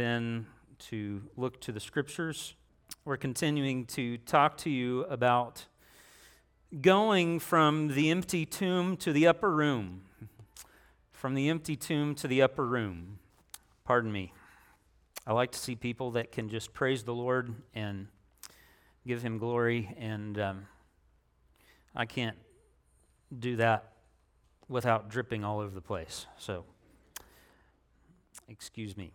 then to look to the scriptures. We're continuing to talk to you about going from the empty tomb to the upper room. From the empty tomb to the upper room. Pardon me. I like to see people that can just praise the Lord and give Him glory, and um, I can't do that without dripping all over the place. So, excuse me.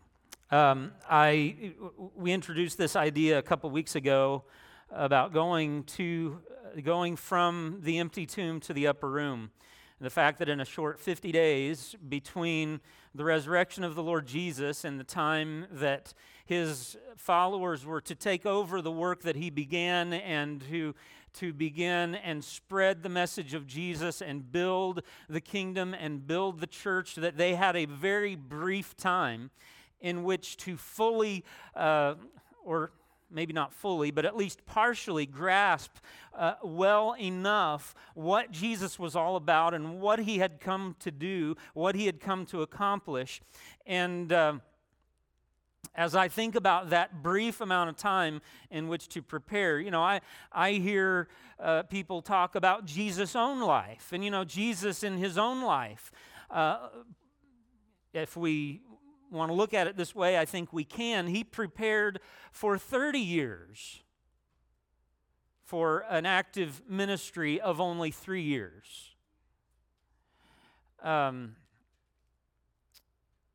Um, I, we introduced this idea a couple weeks ago about going, to, going from the empty tomb to the upper room. And the fact that in a short 50 days between the resurrection of the Lord Jesus and the time that his followers were to take over the work that he began and to, to begin and spread the message of Jesus and build the kingdom and build the church, that they had a very brief time in which to fully, uh, or maybe not fully, but at least partially grasp uh, well enough what Jesus was all about and what he had come to do, what he had come to accomplish. And uh, as I think about that brief amount of time in which to prepare, you know, I, I hear uh, people talk about Jesus' own life. And, you know, Jesus in his own life. Uh, if we want to look at it this way, I think we can. He prepared for 30 years for an active ministry of only three years. Um,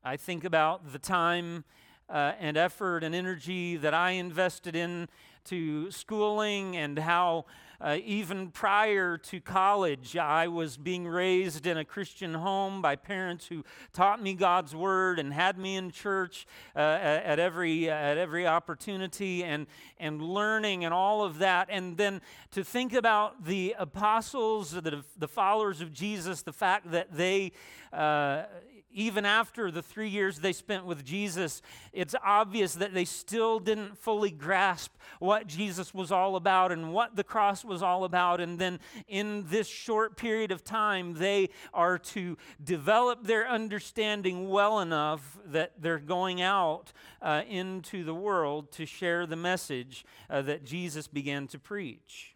I think about the time uh, and effort and energy that I invested in to schooling and how uh, even prior to college, I was being raised in a Christian home by parents who taught me God's word and had me in church uh, at, every, at every opportunity and, and learning and all of that. And then to think about the apostles, the, the followers of Jesus, the fact that they uh, even after the three years they spent with Jesus, it's obvious that they still didn't fully grasp what Jesus was all about and what the cross was all about. And then in this short period of time, they are to develop their understanding well enough that they're going out uh, into the world to share the message uh, that Jesus began to preach.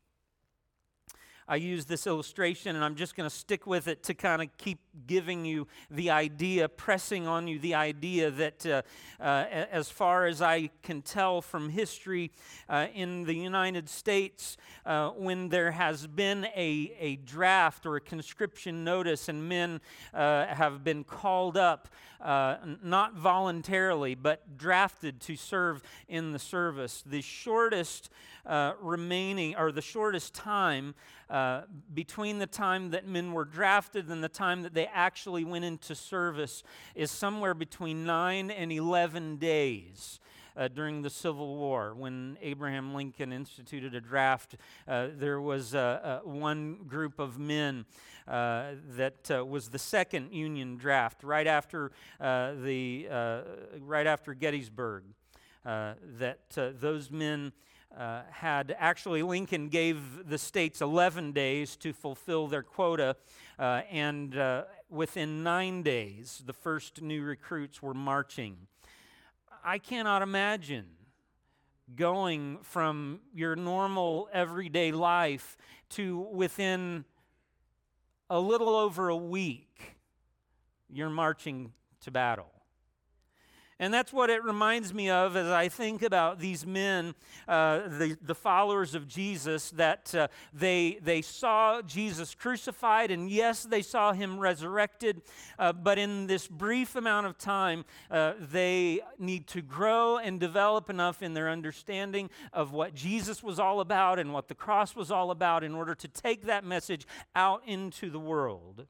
I use this illustration, and I'm just going to stick with it to kind of keep giving you the idea, pressing on you the idea that, uh, uh, as far as I can tell from history uh, in the United States, uh, when there has been a, a draft or a conscription notice and men uh, have been called up, uh, not voluntarily, but drafted to serve in the service, the shortest remaining, or the shortest time between the time that men were drafted and the time that they actually went into service is somewhere between 9 and 11 days. Uh, during the Civil War, when Abraham Lincoln instituted a draft, uh, there was uh, uh one group of men uh, that was the second Union draft, right after the right after Gettysburg. that those men uh, had actually, Lincoln gave the states 11 days to fulfill their quota, uh, and uh, within nine days, the first new recruits were marching. I cannot imagine going from your normal everyday life to within a little over a week, you're marching to battle. And that's what it reminds me of as I think about these men, uh, the, the followers of Jesus, that uh, they, they saw Jesus crucified, and yes, they saw him resurrected, uh, but in this brief amount of time, uh, they need to grow and develop enough in their understanding of what Jesus was all about and what the cross was all about in order to take that message out into the world.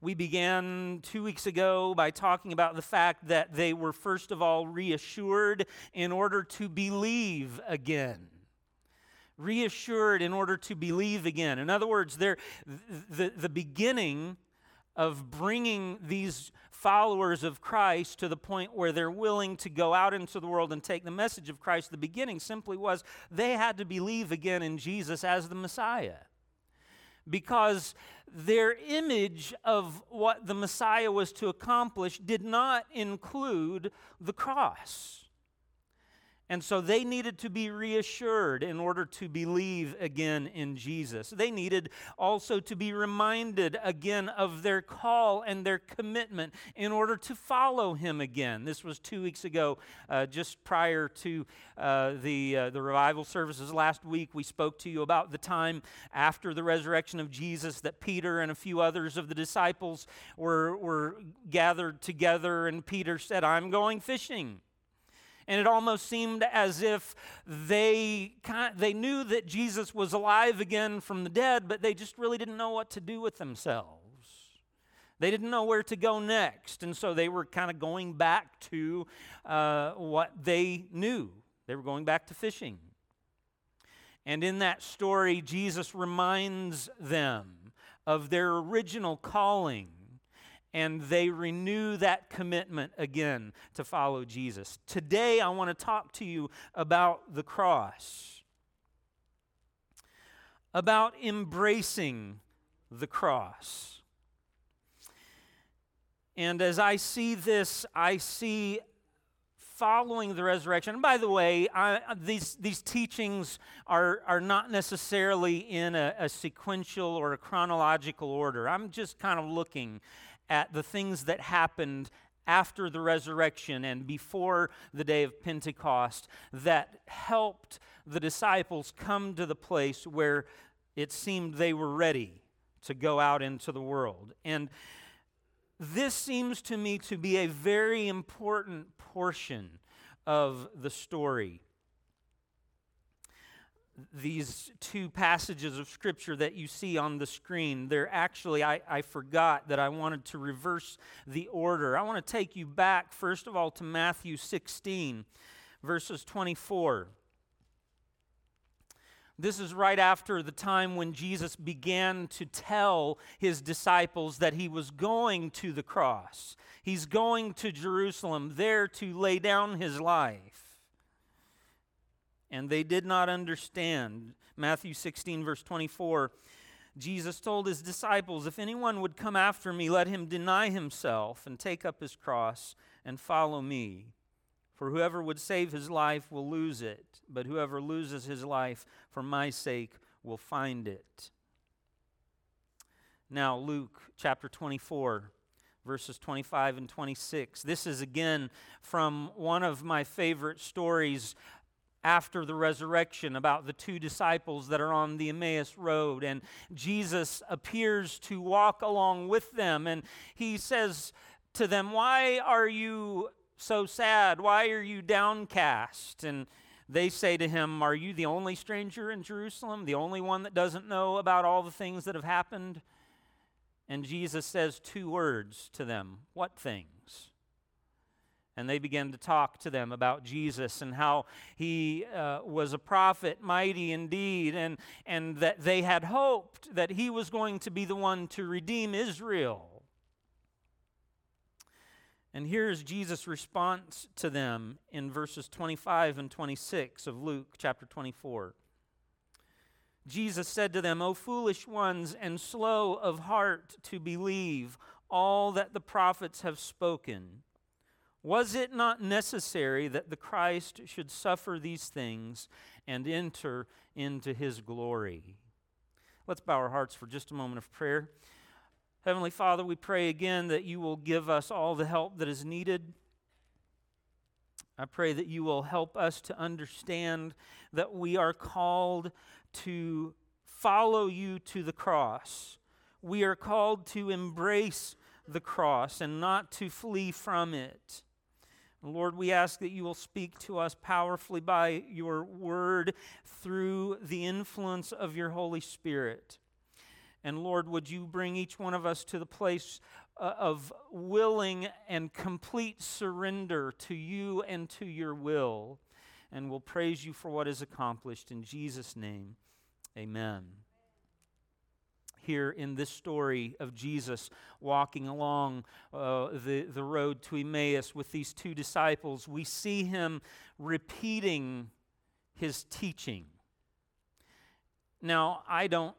We began two weeks ago by talking about the fact that they were, first of all, reassured in order to believe again. Reassured in order to believe again. In other words, the, the beginning of bringing these followers of Christ to the point where they're willing to go out into the world and take the message of Christ, the beginning simply was they had to believe again in Jesus as the Messiah because their image of what the Messiah was to accomplish did not include the cross. And so they needed to be reassured in order to believe again in Jesus. They needed also to be reminded again of their call and their commitment in order to follow him again. This was two weeks ago, uh, just prior to uh, the, uh, the revival services last week. We spoke to you about the time after the resurrection of Jesus that Peter and a few others of the disciples were, were gathered together, and Peter said, I'm going fishing and it almost seemed as if they, kind—they knew that Jesus was alive again from the dead, but they just really didn't know what to do with themselves. They didn't know where to go next, and so they were kind of going back to uh, what they knew. They were going back to fishing. And in that story, Jesus reminds them of their original calling and they renew that commitment again to follow Jesus. Today, I want to talk to you about the cross, about embracing the cross. And as I see this, I see following the resurrection. And by the way, I, these, these teachings are, are not necessarily in a, a sequential or a chronological order. I'm just kind of looking at the things that happened after the resurrection and before the day of Pentecost that helped the disciples come to the place where it seemed they were ready to go out into the world. And this seems to me to be a very important portion of the story these two passages of scripture that you see on the screen. They're actually, I, I forgot that I wanted to reverse the order. I want to take you back, first of all, to Matthew 16, verses 24. This is right after the time when Jesus began to tell his disciples that he was going to the cross. He's going to Jerusalem there to lay down his life and they did not understand. Matthew 16, verse 24. Jesus told his disciples, If anyone would come after me, let him deny himself and take up his cross and follow me. For whoever would save his life will lose it, but whoever loses his life for my sake will find it. Now, Luke chapter 24, verses 25 and 26. This is again from one of my favorite stories after the resurrection about the two disciples that are on the Emmaus Road. And Jesus appears to walk along with them. And he says to them, Why are you so sad? Why are you downcast? And they say to him, Are you the only stranger in Jerusalem? The only one that doesn't know about all the things that have happened? And Jesus says two words to them What things? And they began to talk to them about Jesus and how he uh, was a prophet, mighty indeed, and, and that they had hoped that he was going to be the one to redeem Israel. And here's Jesus' response to them in verses 25 and 26 of Luke chapter 24. Jesus said to them, O foolish ones and slow of heart to believe all that the prophets have spoken. Was it not necessary that the Christ should suffer these things and enter into his glory? Let's bow our hearts for just a moment of prayer. Heavenly Father, we pray again that you will give us all the help that is needed. I pray that you will help us to understand that we are called to follow you to the cross. We are called to embrace the cross and not to flee from it. Lord, we ask that you will speak to us powerfully by your word through the influence of your Holy Spirit. And Lord, would you bring each one of us to the place uh, of willing and complete surrender to you and to your will. And we'll praise you for what is accomplished. In Jesus' name, amen here in this story of Jesus walking along uh, the, the road to Emmaus with these two disciples, we see him repeating his teaching. Now, I don't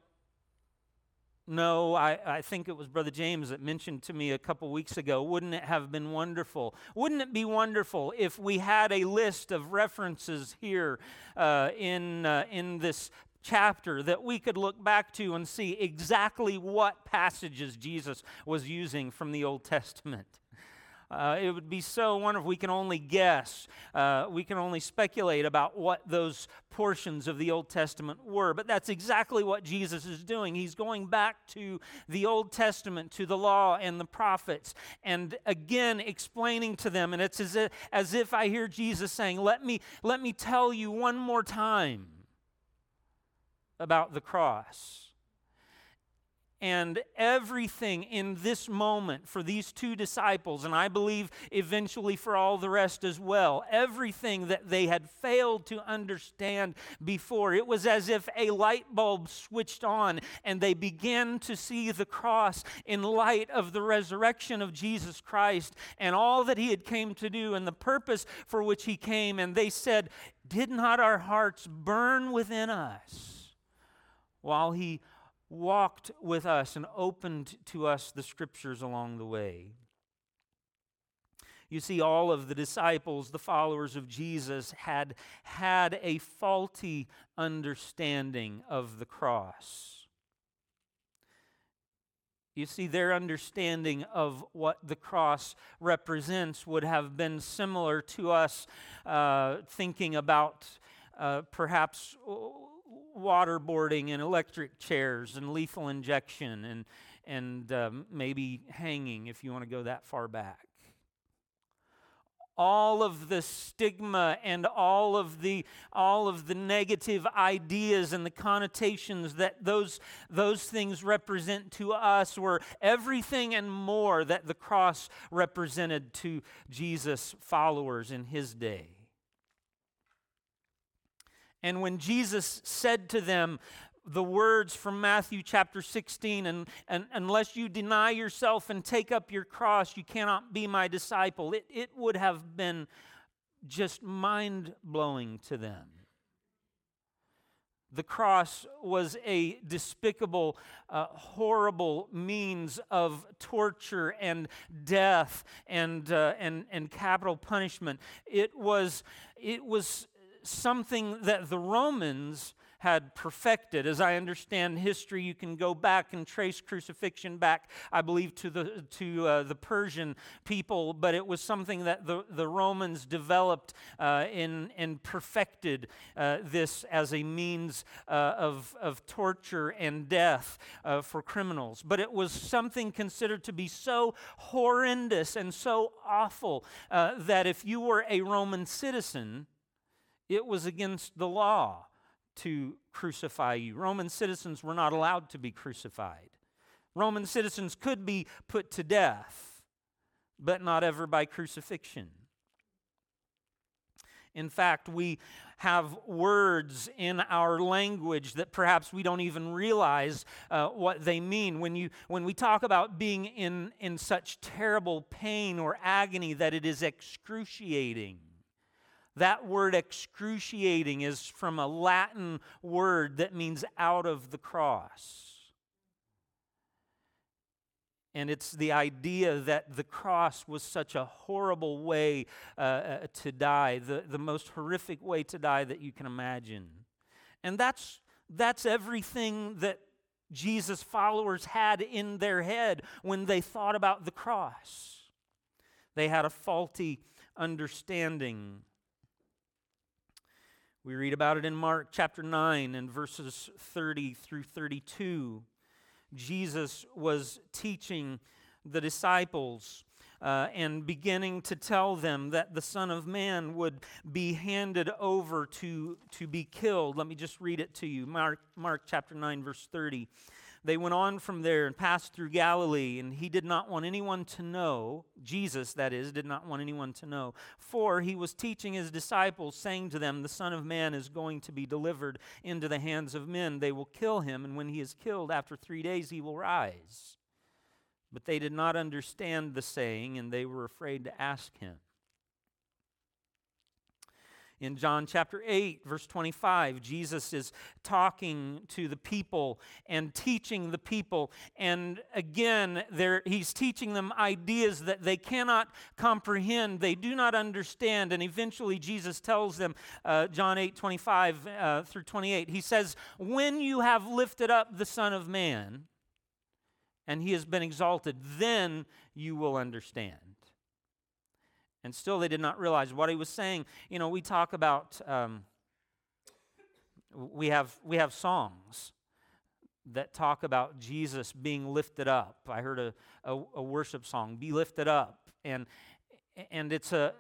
No, I, I think it was Brother James that mentioned to me a couple weeks ago wouldn't it have been wonderful? Wouldn't it be wonderful if we had a list of references here uh, in, uh, in this chapter that we could look back to and see exactly what passages Jesus was using from the Old Testament? Uh, it would be so wonderful. We can only guess, uh, we can only speculate about what those portions of the Old Testament were. But that's exactly what Jesus is doing. He's going back to the Old Testament, to the law and the prophets, and again explaining to them. And it's as if, as if I hear Jesus saying, let me, let me tell you one more time about the cross. And everything in this moment for these two disciples, and I believe eventually for all the rest as well, everything that they had failed to understand before, it was as if a light bulb switched on and they began to see the cross in light of the resurrection of Jesus Christ and all that he had came to do and the purpose for which he came. And they said, Did not our hearts burn within us while he walked with us and opened to us the scriptures along the way. You see, all of the disciples, the followers of Jesus, had had a faulty understanding of the cross. You see, their understanding of what the cross represents would have been similar to us uh, thinking about uh, perhaps waterboarding and electric chairs and lethal injection and, and um, maybe hanging if you want to go that far back. All of the stigma and all of the, all of the negative ideas and the connotations that those, those things represent to us were everything and more that the cross represented to Jesus' followers in his day. And when Jesus said to them, the words from Matthew chapter 16, and, and unless you deny yourself and take up your cross, you cannot be my disciple. It, it would have been just mind blowing to them. The cross was a despicable, uh, horrible means of torture and death and, uh, and, and capital punishment. It was, it was something that the Romans had perfected. As I understand history, you can go back and trace crucifixion back, I believe, to the, to, uh, the Persian people, but it was something that the, the Romans developed uh, in, and perfected uh, this as a means uh, of, of torture and death uh, for criminals. But it was something considered to be so horrendous and so awful uh, that if you were a Roman citizen, it was against the law to crucify you. Roman citizens were not allowed to be crucified. Roman citizens could be put to death, but not ever by crucifixion. In fact, we have words in our language that perhaps we don't even realize uh, what they mean. When, you, when we talk about being in, in such terrible pain or agony that it is excruciating, that word excruciating is from a Latin word that means out of the cross. And it's the idea that the cross was such a horrible way uh, uh, to die, the, the most horrific way to die that you can imagine. And that's, that's everything that Jesus' followers had in their head when they thought about the cross. They had a faulty understanding we read about it in Mark chapter 9 and verses 30 through 32. Jesus was teaching the disciples uh, and beginning to tell them that the Son of Man would be handed over to, to be killed. Let me just read it to you Mark, Mark chapter 9, verse 30. They went on from there and passed through Galilee, and he did not want anyone to know, Jesus, that is, did not want anyone to know, for he was teaching his disciples, saying to them, The Son of Man is going to be delivered into the hands of men. They will kill him, and when he is killed, after three days he will rise. But they did not understand the saying, and they were afraid to ask him. In John chapter 8, verse 25, Jesus is talking to the people and teaching the people. And again, he's teaching them ideas that they cannot comprehend, they do not understand. And eventually, Jesus tells them, uh, John 8, 25 uh, through 28, he says, When you have lifted up the Son of Man, and he has been exalted, then you will understand. And still, they did not realize what he was saying. You know, we talk about, um, we, have, we have songs that talk about Jesus being lifted up. I heard a, a, a worship song, Be Lifted Up. And, and it's a,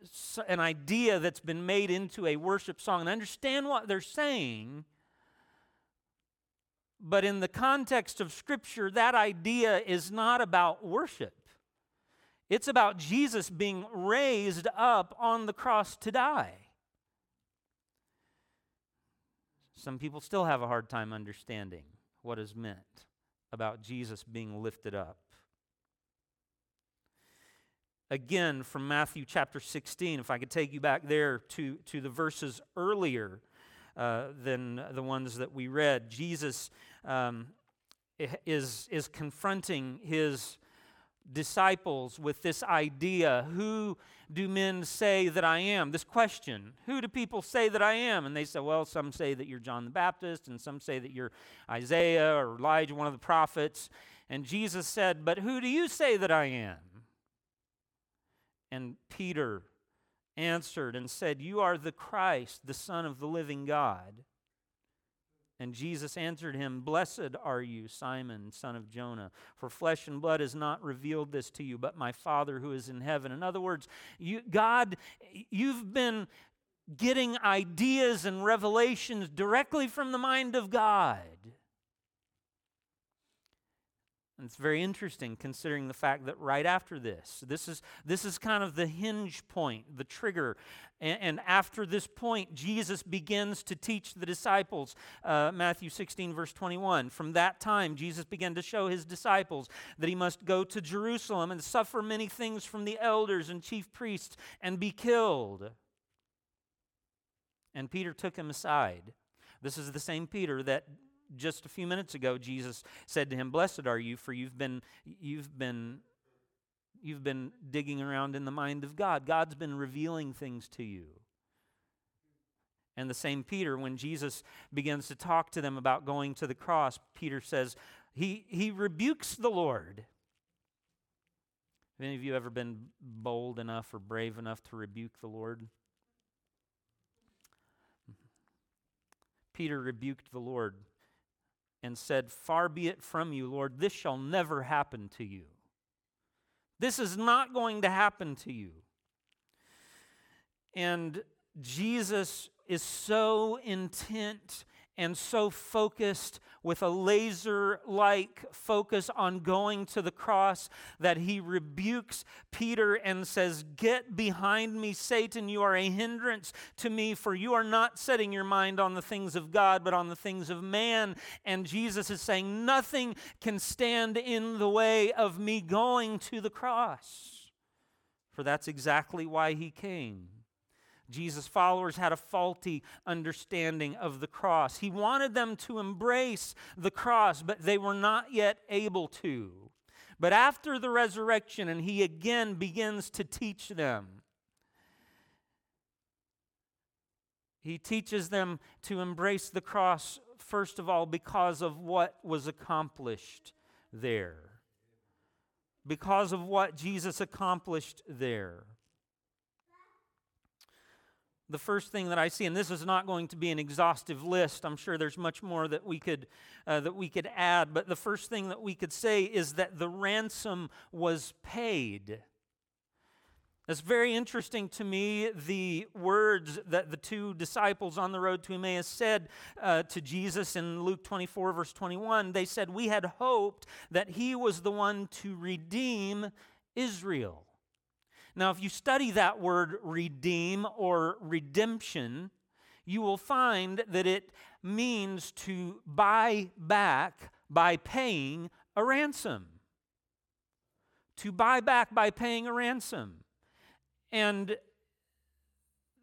it's an idea that's been made into a worship song. And I understand what they're saying. But in the context of Scripture, that idea is not about worship. It's about Jesus being raised up on the cross to die. Some people still have a hard time understanding what is meant about Jesus being lifted up. Again, from Matthew chapter 16, if I could take you back there to, to the verses earlier uh, than the ones that we read, Jesus um, is, is confronting his disciples with this idea Who do men say that I am? This question Who do people say that I am? And they say, Well, some say that you're John the Baptist, and some say that you're Isaiah or Elijah, one of the prophets. And Jesus said, But who do you say that I am? And Peter answered and said, You are the Christ, the Son of the living God. And Jesus answered him, Blessed are you, Simon, son of Jonah, for flesh and blood has not revealed this to you, but my Father who is in heaven. In other words, you, God, you've been getting ideas and revelations directly from the mind of God. And it's very interesting considering the fact that right after this, this is, this is kind of the hinge point, the trigger. And, and after this point, Jesus begins to teach the disciples. Uh, Matthew 16, verse 21. From that time, Jesus began to show his disciples that he must go to Jerusalem and suffer many things from the elders and chief priests and be killed. And Peter took him aside. This is the same Peter that just a few minutes ago, Jesus said to him, Blessed are you, for you've been, you've been, you've been digging around in the mind of God. God's been revealing things to you. And the same Peter, when Jesus begins to talk to them about going to the cross, Peter says, he, he rebukes the Lord. Have any of you ever been bold enough or brave enough to rebuke the Lord? Peter rebuked the Lord and said, Far be it from you, Lord, this shall never happen to you. This is not going to happen to you. And Jesus is so intent and so focused with a laser like focus on going to the cross that he rebukes Peter and says, Get behind me, Satan. You are a hindrance to me, for you are not setting your mind on the things of God, but on the things of man. And Jesus is saying, Nothing can stand in the way of me going to the cross. For that's exactly why he came. Jesus' followers had a faulty understanding of the cross. He wanted them to embrace the cross, but they were not yet able to. But after the resurrection, and he again begins to teach them, he teaches them to embrace the cross, first of all, because of what was accomplished there. Because of what Jesus accomplished there the first thing that I see, and this is not going to be an exhaustive list. I'm sure there's much more that we could uh, that we could add, but the first thing that we could say is that the ransom was paid. It's very interesting to me the words that the two disciples on the road to Emmaus said uh, to Jesus in Luke 24, verse 21. They said, We had hoped that he was the one to redeem Israel. Now, if you study that word redeem or redemption, you will find that it means to buy back by paying a ransom. To buy back by paying a ransom. And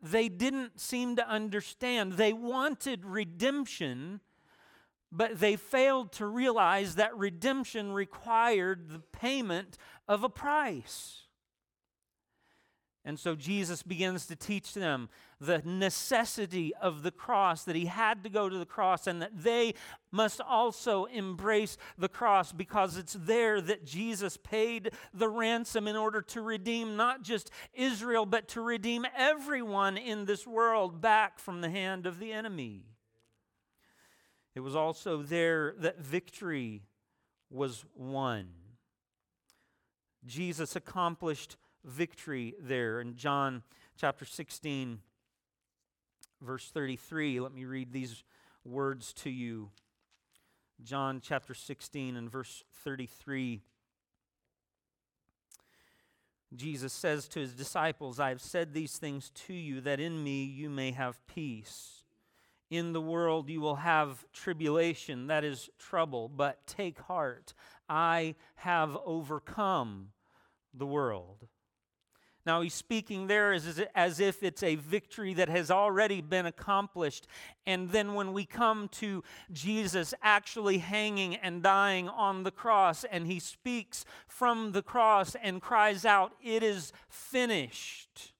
they didn't seem to understand. They wanted redemption, but they failed to realize that redemption required the payment of a price. And so Jesus begins to teach them the necessity of the cross, that he had to go to the cross, and that they must also embrace the cross because it's there that Jesus paid the ransom in order to redeem not just Israel, but to redeem everyone in this world back from the hand of the enemy. It was also there that victory was won. Jesus accomplished victory there. In John chapter 16, verse 33, let me read these words to you. John chapter 16 and verse 33. Jesus says to his disciples, I have said these things to you that in me you may have peace. In the world you will have tribulation, that is trouble, but take heart. I have overcome the world. Now, he's speaking there as, as if it's a victory that has already been accomplished. And then when we come to Jesus actually hanging and dying on the cross, and he speaks from the cross and cries out, It is finished.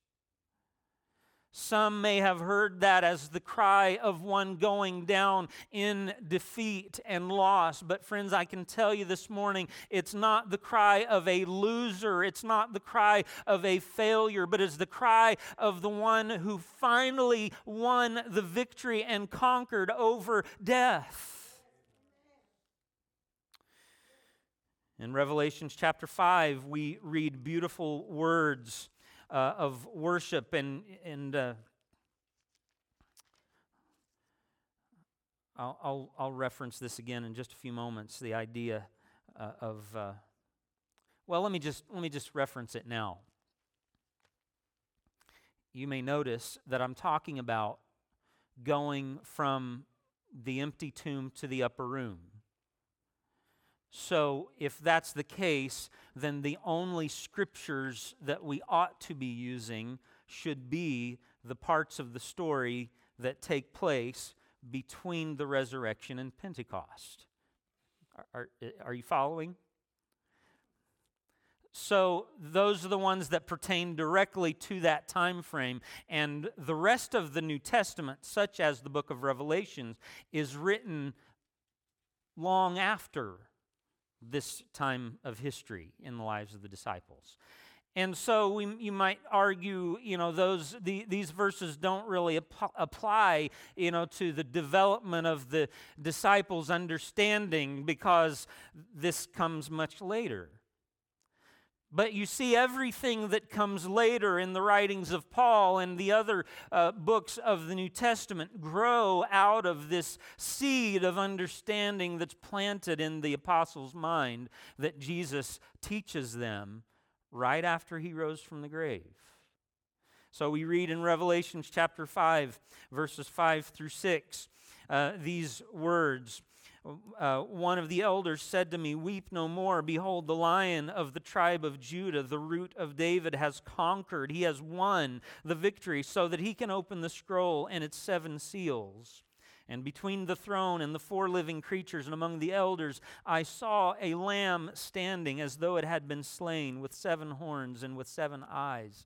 Some may have heard that as the cry of one going down in defeat and loss. But, friends, I can tell you this morning it's not the cry of a loser, it's not the cry of a failure, but it's the cry of the one who finally won the victory and conquered over death. In Revelations chapter 5, we read beautiful words uh, of worship and, and uh, I'll, I'll, I'll, reference this again in just a few moments the idea uh, of uh, well let me just let me just reference it now. You may notice that i'm talking about going from the empty tomb to the upper room so, if that's the case, then the only scriptures that we ought to be using should be the parts of the story that take place between the resurrection and Pentecost. Are, are, are you following? So those are the ones that pertain directly to that time frame and the rest of the New Testament such as the book of Revelations is written long after this time of history in the lives of the disciples. And so we, you might argue, you know, those the, these verses don't really ap- apply, you know, to the development of the disciples' understanding because this comes much later. But you see, everything that comes later in the writings of Paul and the other uh, books of the New Testament grow out of this seed of understanding that's planted in the apostles' mind that Jesus teaches them right after he rose from the grave. So we read in Revelation chapter 5, verses 5 through 6, uh, these words uh, one of the elders said to me, Weep no more. Behold, the lion of the tribe of Judah, the root of David, has conquered. He has won the victory so that he can open the scroll and its seven seals. And between the throne and the four living creatures and among the elders, I saw a lamb standing as though it had been slain, with seven horns and with seven eyes.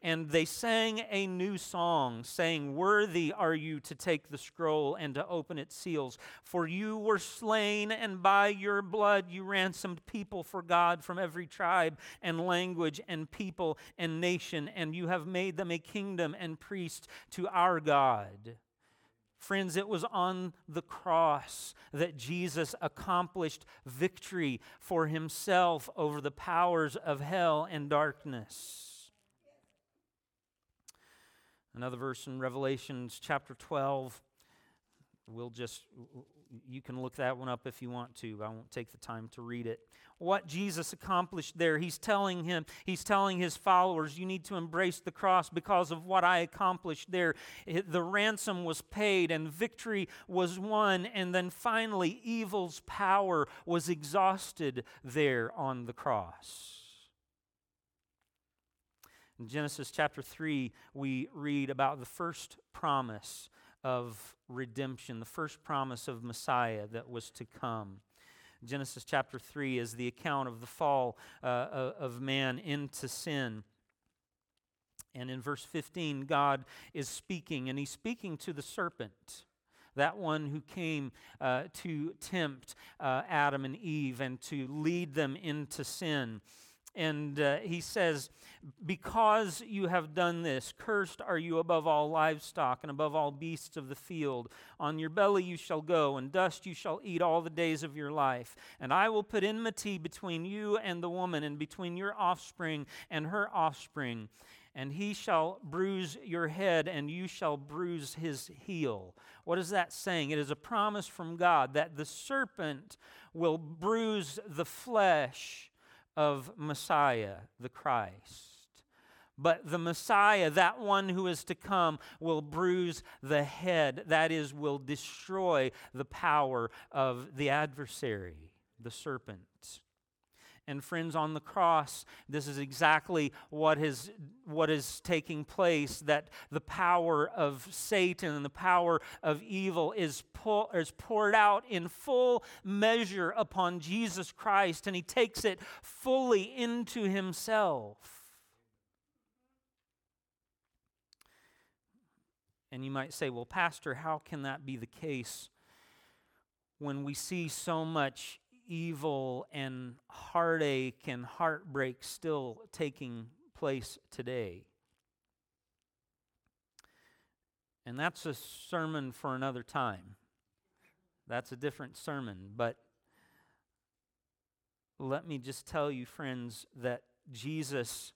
And they sang a new song, saying, Worthy are you to take the scroll and to open its seals. For you were slain, and by your blood you ransomed people for God from every tribe and language and people and nation, and you have made them a kingdom and priest to our God. Friends, it was on the cross that Jesus accomplished victory for himself over the powers of hell and darkness. Another verse in Revelations chapter 12, we'll just, you can look that one up if you want to. I won't take the time to read it. What Jesus accomplished there, he's telling him, he's telling his followers, you need to embrace the cross because of what I accomplished there. The ransom was paid and victory was won, and then finally, evil's power was exhausted there on the cross. In Genesis chapter 3, we read about the first promise of redemption, the first promise of Messiah that was to come. Genesis chapter 3 is the account of the fall uh, of man into sin. And in verse 15, God is speaking, and he's speaking to the serpent, that one who came uh, to tempt uh, Adam and Eve and to lead them into sin. And uh, he says, Because you have done this, cursed are you above all livestock and above all beasts of the field. On your belly you shall go, and dust you shall eat all the days of your life. And I will put enmity between you and the woman, and between your offspring and her offspring. And he shall bruise your head, and you shall bruise his heel. What is that saying? It is a promise from God that the serpent will bruise the flesh of Messiah, the Christ. But the Messiah, that one who is to come, will bruise the head, that is, will destroy the power of the adversary, the serpent. And friends, on the cross, this is exactly what is, what is taking place that the power of Satan and the power of evil is, is poured out in full measure upon Jesus Christ, and he takes it fully into himself. And you might say, well, Pastor, how can that be the case when we see so much evil and heartache and heartbreak still taking place today. And that's a sermon for another time. That's a different sermon. But let me just tell you, friends, that Jesus'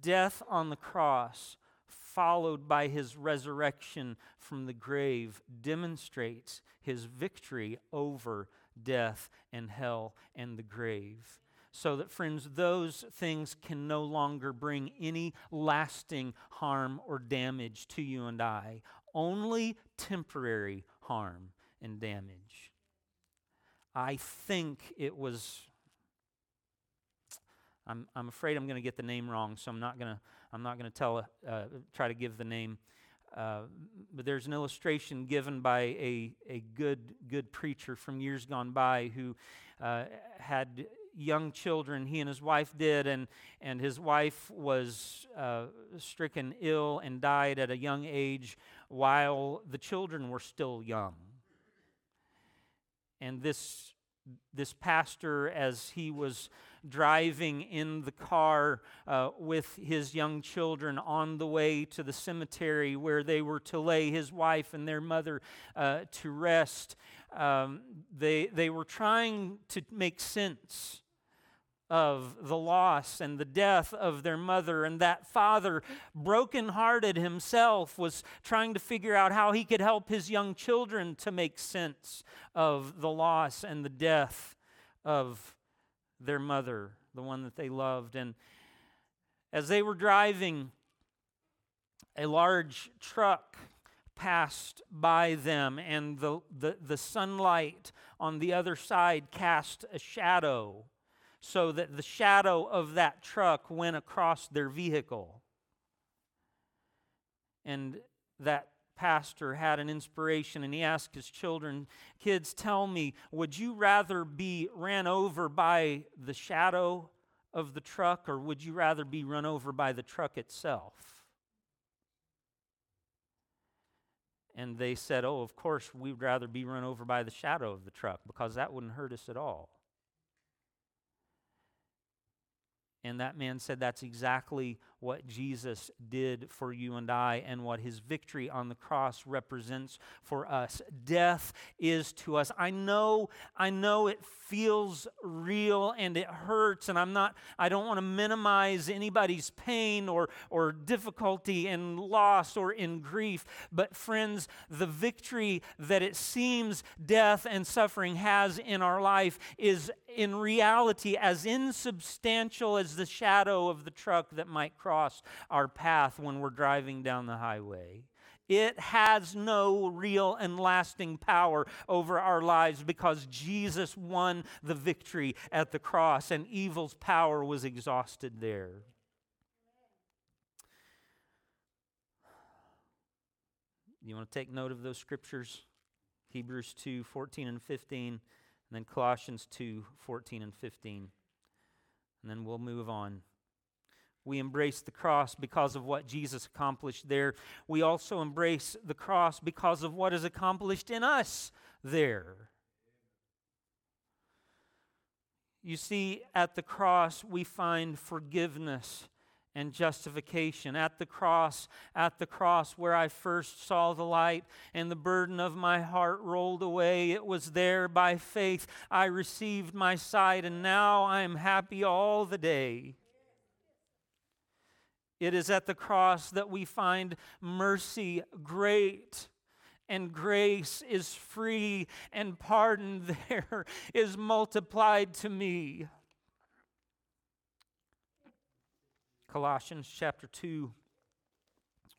death on the cross, followed by his resurrection from the grave, demonstrates his victory over death, and hell, and the grave. So that, friends, those things can no longer bring any lasting harm or damage to you and I, only temporary harm and damage. I think it was. I'm, I'm afraid I'm going to get the name wrong, so I'm not going to I'm not going to tell uh, try to give the name uh, but there's an illustration given by a, a good, good preacher from years gone by who uh, had young children, he and his wife did, and, and his wife was uh, stricken ill and died at a young age while the children were still young. And this, this pastor, as he was driving in the car uh, with his young children on the way to the cemetery where they were to lay his wife and their mother uh, to rest. Um, they, they were trying to make sense of the loss and the death of their mother. And that father, brokenhearted himself, was trying to figure out how he could help his young children to make sense of the loss and the death of their mother, the one that they loved. And as they were driving, a large truck passed by them, and the, the, the sunlight on the other side cast a shadow so that the shadow of that truck went across their vehicle. And that pastor had an inspiration and he asked his children, Kids, tell me, would you rather be ran over by the shadow of the truck or would you rather be run over by the truck itself? And they said, Oh, of course, we'd rather be run over by the shadow of the truck because that wouldn't hurt us at all. And that man said, That's exactly what Jesus did for you and I and what his victory on the cross represents for us. Death is to us. I know, I know it feels real and it hurts, and I'm not, I don't want to minimize anybody's pain or, or difficulty and loss or in grief. But, friends, the victory that it seems death and suffering has in our life is in reality as insubstantial as the shadow of the truck that might cross our path when we're driving down the highway. It has no real and lasting power over our lives because Jesus won the victory at the cross and evil's power was exhausted there. You want to take note of those scriptures? Hebrews 2 14 and 15, and then Colossians 2 14 and 15. And then we'll move on. We embrace the cross because of what Jesus accomplished there. We also embrace the cross because of what is accomplished in us there. You see, at the cross, we find forgiveness and justification. At the cross, at the cross where I first saw the light and the burden of my heart rolled away, it was there by faith I received my sight, and now I am happy all the day. It is at the cross that we find mercy great and grace is free and pardon there is multiplied to me. Colossians chapter 2.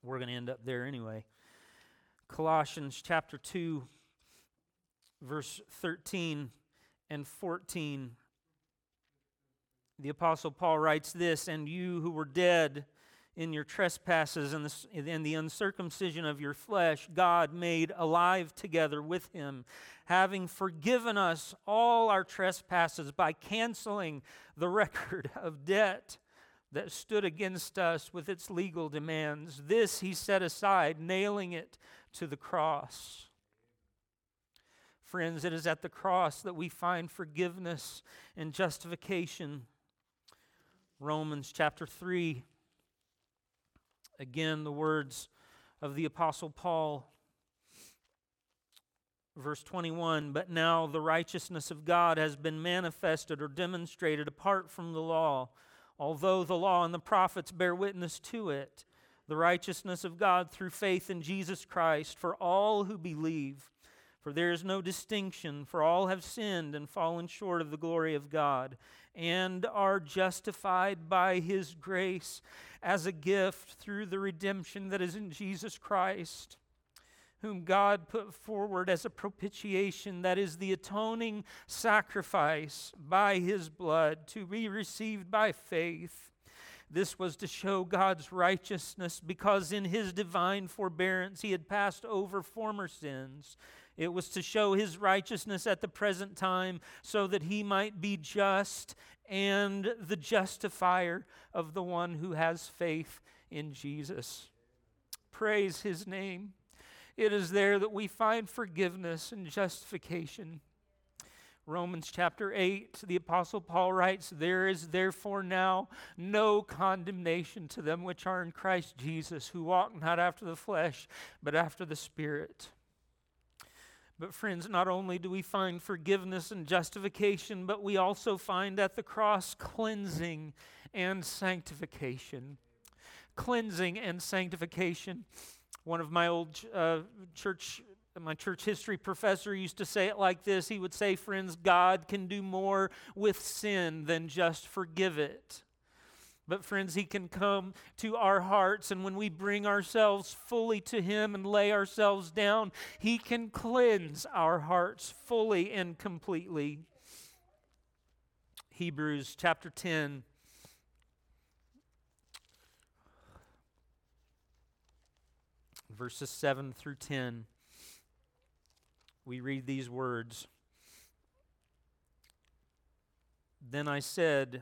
We're going to end up there anyway. Colossians chapter 2, verse 13 and 14. The Apostle Paul writes this And you who were dead, in your trespasses and the, the uncircumcision of your flesh, God made alive together with him, having forgiven us all our trespasses by canceling the record of debt that stood against us with its legal demands. This he set aside, nailing it to the cross. Friends, it is at the cross that we find forgiveness and justification. Romans chapter 3 Again, the words of the Apostle Paul. Verse 21 But now the righteousness of God has been manifested or demonstrated apart from the law, although the law and the prophets bear witness to it. The righteousness of God through faith in Jesus Christ for all who believe. For there is no distinction, for all have sinned and fallen short of the glory of God, and are justified by his grace as a gift through the redemption that is in Jesus Christ, whom God put forward as a propitiation, that is the atoning sacrifice by his blood to be received by faith. This was to show God's righteousness because in his divine forbearance he had passed over former sins it was to show his righteousness at the present time so that he might be just and the justifier of the one who has faith in Jesus. Praise his name. It is there that we find forgiveness and justification. Romans chapter 8, the Apostle Paul writes, There is therefore now no condemnation to them which are in Christ Jesus, who walk not after the flesh, but after the Spirit. But, friends, not only do we find forgiveness and justification, but we also find at the cross cleansing and sanctification. Cleansing and sanctification. One of my old uh, church my church history professor used to say it like this. He would say, Friends, God can do more with sin than just forgive it. But, friends, He can come to our hearts, and when we bring ourselves fully to Him and lay ourselves down, He can cleanse our hearts fully and completely. Hebrews chapter 10. Verses 7 through 10. We read these words. Then I said,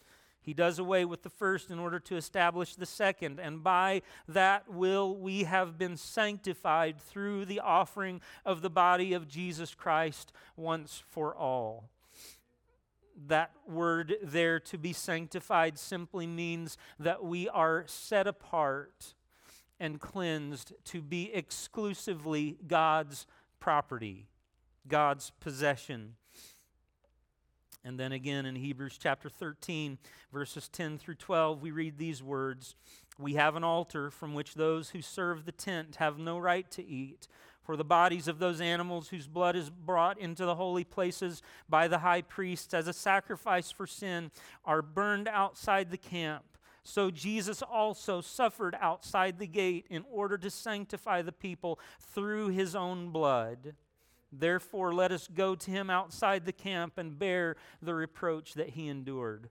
He does away with the first in order to establish the second, and by that will we have been sanctified through the offering of the body of Jesus Christ once for all. That word there, to be sanctified, simply means that we are set apart and cleansed to be exclusively God's property, God's possession. And then again in Hebrews chapter 13, verses 10 through 12, we read these words We have an altar from which those who serve the tent have no right to eat. For the bodies of those animals whose blood is brought into the holy places by the high priest as a sacrifice for sin are burned outside the camp. So Jesus also suffered outside the gate in order to sanctify the people through his own blood. Therefore, let us go to him outside the camp and bear the reproach that he endured.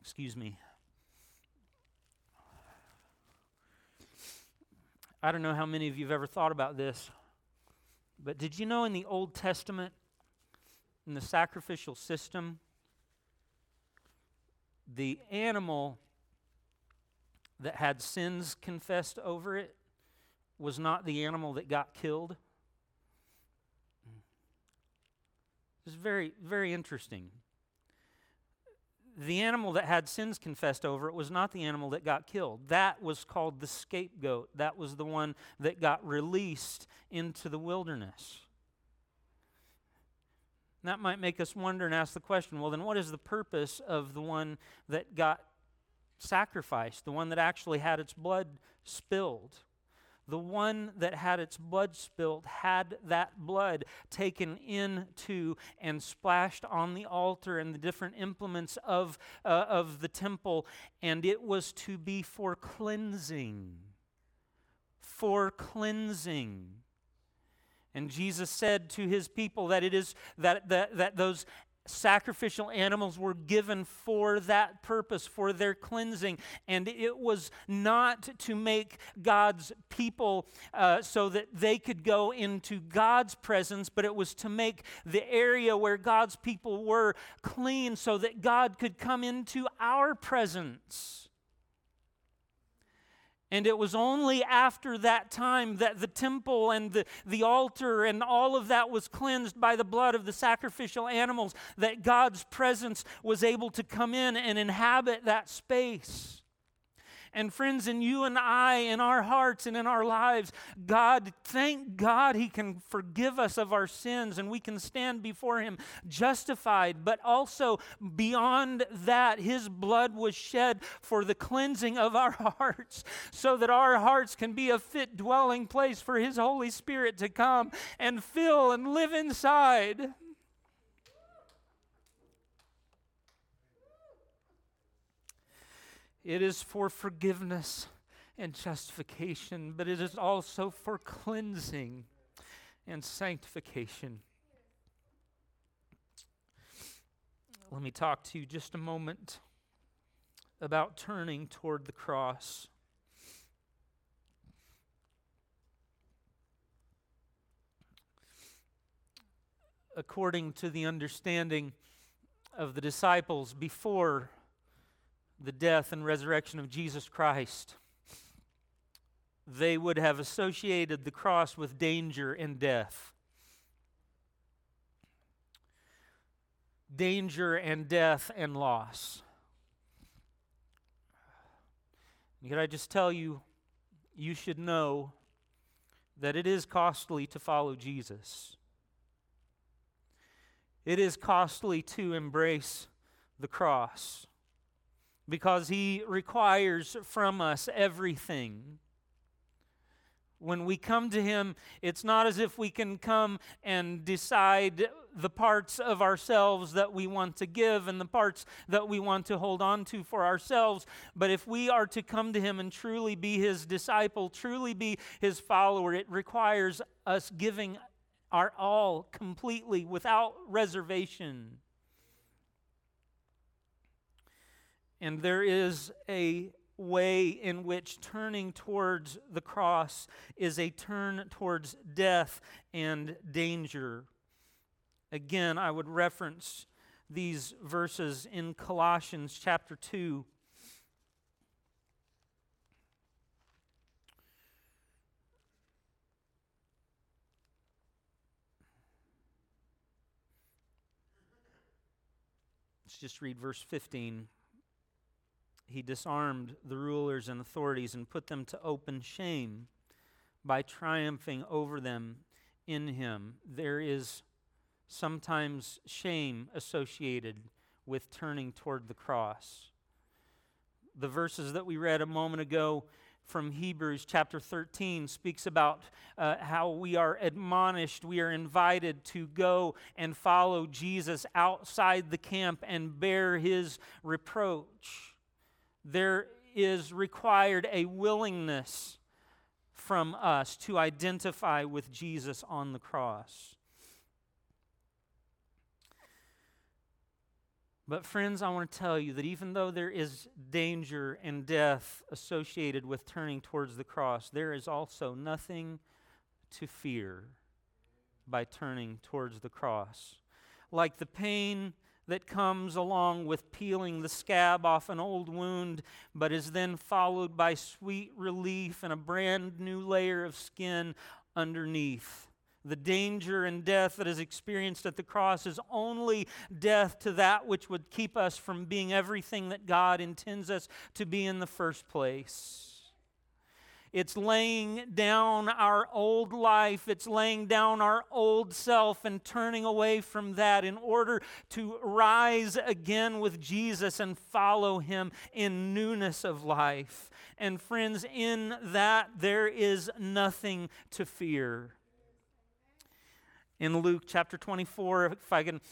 Excuse me. I don't know how many of you have ever thought about this, but did you know in the Old Testament, in the sacrificial system, the animal that had sins confessed over it was not the animal that got killed. It's very, very interesting. The animal that had sins confessed over it was not the animal that got killed. That was called the scapegoat. That was the one that got released into the wilderness. That might make us wonder and ask the question well, then what is the purpose of the one that got sacrificed, the one that actually had its blood spilled? The one that had its blood spilled had that blood taken into and splashed on the altar and the different implements of, uh, of the temple, and it was to be for cleansing. For cleansing. And Jesus said to his people that it is that, that, that those sacrificial animals were given for that purpose, for their cleansing. And it was not to make God's people uh, so that they could go into God's presence, but it was to make the area where God's people were clean so that God could come into our presence. And it was only after that time that the temple and the, the altar and all of that was cleansed by the blood of the sacrificial animals that God's presence was able to come in and inhabit that space. And friends, in you and I, in our hearts and in our lives, God, thank God He can forgive us of our sins and we can stand before Him justified. But also, beyond that, His blood was shed for the cleansing of our hearts so that our hearts can be a fit dwelling place for His Holy Spirit to come and fill and live inside. It is for forgiveness and justification, but it is also for cleansing and sanctification. Let me talk to you just a moment about turning toward the cross. According to the understanding of the disciples before the death and resurrection of Jesus Christ, they would have associated the cross with danger and death. Danger and death and loss. Could I just tell you, you should know that it is costly to follow Jesus. It is costly to embrace the cross because He requires from us everything. When we come to Him, it's not as if we can come and decide the parts of ourselves that we want to give and the parts that we want to hold on to for ourselves. But if we are to come to Him and truly be His disciple, truly be His follower, it requires us giving our all completely without reservation. And there is a way in which turning towards the cross is a turn towards death and danger. Again, I would reference these verses in Colossians chapter 2. Let's just read verse 15 he disarmed the rulers and authorities and put them to open shame by triumphing over them in him. There is sometimes shame associated with turning toward the cross. The verses that we read a moment ago from Hebrews chapter 13 speaks about uh, how we are admonished, we are invited to go and follow Jesus outside the camp and bear his reproach there is required a willingness from us to identify with Jesus on the cross. But, friends, I want to tell you that even though there is danger and death associated with turning towards the cross, there is also nothing to fear by turning towards the cross. Like the pain that comes along with peeling the scab off an old wound, but is then followed by sweet relief and a brand new layer of skin underneath. The danger and death that is experienced at the cross is only death to that which would keep us from being everything that God intends us to be in the first place. It's laying down our old life. It's laying down our old self and turning away from that in order to rise again with Jesus and follow him in newness of life. And friends, in that there is nothing to fear. In Luke chapter 24, if I can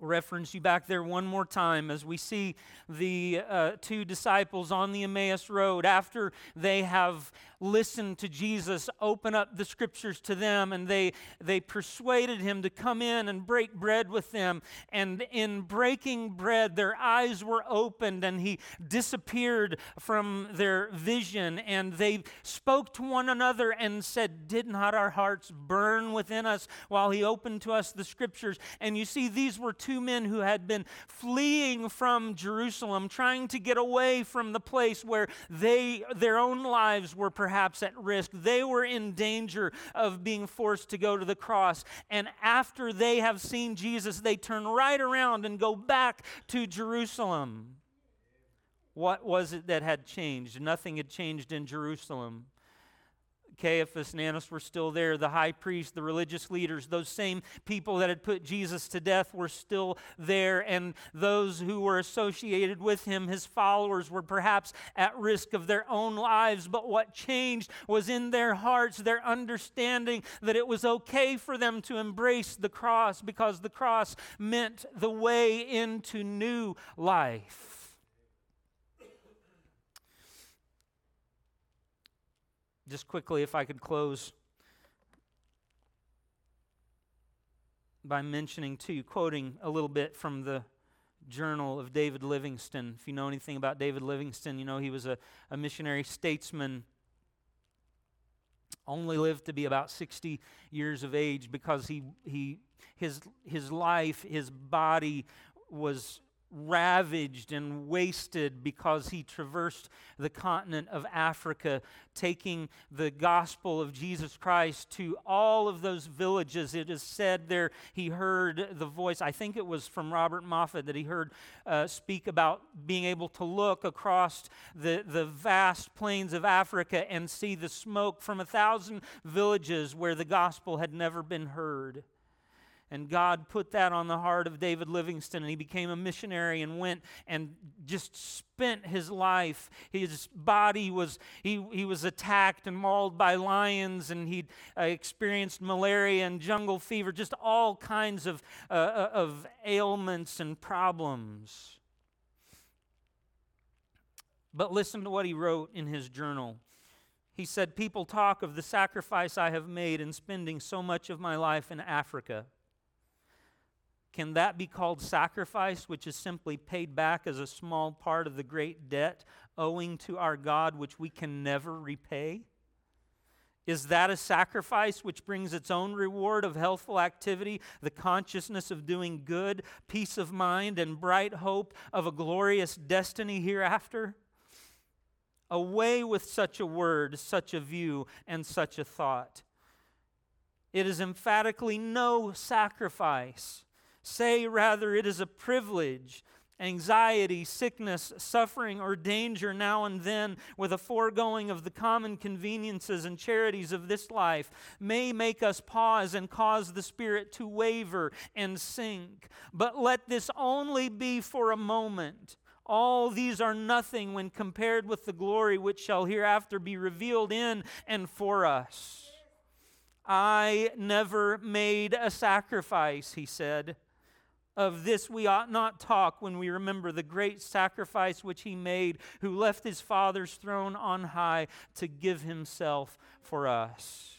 reference you back there one more time as we see the uh, two disciples on the Emmaus Road after they have listened to Jesus open up the scriptures to them and they, they persuaded him to come in and break bread with them. And in breaking bread, their eyes were opened and he disappeared from their vision. And they spoke to one another and said, Did not our hearts burn within us while he opened to us the scriptures? And you see, these were two men who had been fleeing from Jerusalem, trying to get away from the place where they, their own lives were perhaps at risk. They were in danger of being forced to go to the cross. And after they have seen Jesus, they turn right around and go back to Jerusalem. What was it that had changed? Nothing had changed in Jerusalem. Caiaphas and Annas were still there. The high priest, the religious leaders, those same people that had put Jesus to death were still there. And those who were associated with him, his followers, were perhaps at risk of their own lives. But what changed was in their hearts their understanding that it was okay for them to embrace the cross because the cross meant the way into new life. Just quickly, if I could close by mentioning to you, quoting a little bit from the journal of David Livingstone. If you know anything about David Livingstone, you know he was a, a missionary statesman. Only lived to be about 60 years of age because he, he, his, his life, his body was ravaged and wasted because he traversed the continent of Africa, taking the gospel of Jesus Christ to all of those villages. It is said there he heard the voice, I think it was from Robert Moffat that he heard uh, speak about being able to look across the, the vast plains of Africa and see the smoke from a thousand villages where the gospel had never been heard. And God put that on the heart of David Livingstone, and he became a missionary and went and just spent his life. His body was, he, he was attacked and mauled by lions, and he uh, experienced malaria and jungle fever, just all kinds of, uh, uh, of ailments and problems. But listen to what he wrote in his journal. He said, People talk of the sacrifice I have made in spending so much of my life in Africa. Can that be called sacrifice, which is simply paid back as a small part of the great debt owing to our God, which we can never repay? Is that a sacrifice which brings its own reward of healthful activity, the consciousness of doing good, peace of mind, and bright hope of a glorious destiny hereafter? Away with such a word, such a view, and such a thought. It is emphatically no sacrifice. Say rather, it is a privilege anxiety, sickness, suffering, or danger now and then, with a foregoing of the common conveniences and charities of this life, may make us pause and cause the Spirit to waver and sink. But let this only be for a moment. All these are nothing when compared with the glory which shall hereafter be revealed in and for us. I never made a sacrifice, he said. Of this we ought not talk when we remember the great sacrifice which he made, who left his Father's throne on high to give himself for us.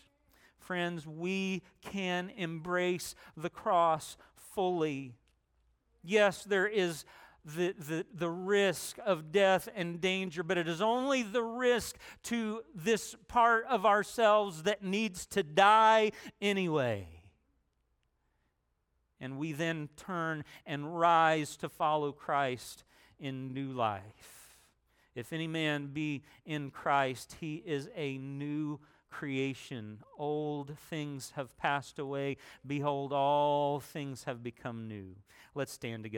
Friends, we can embrace the cross fully. Yes, there is the, the, the risk of death and danger, but it is only the risk to this part of ourselves that needs to die anyway and we then turn and rise to follow Christ in new life. If any man be in Christ, he is a new creation. Old things have passed away. Behold, all things have become new. Let's stand together.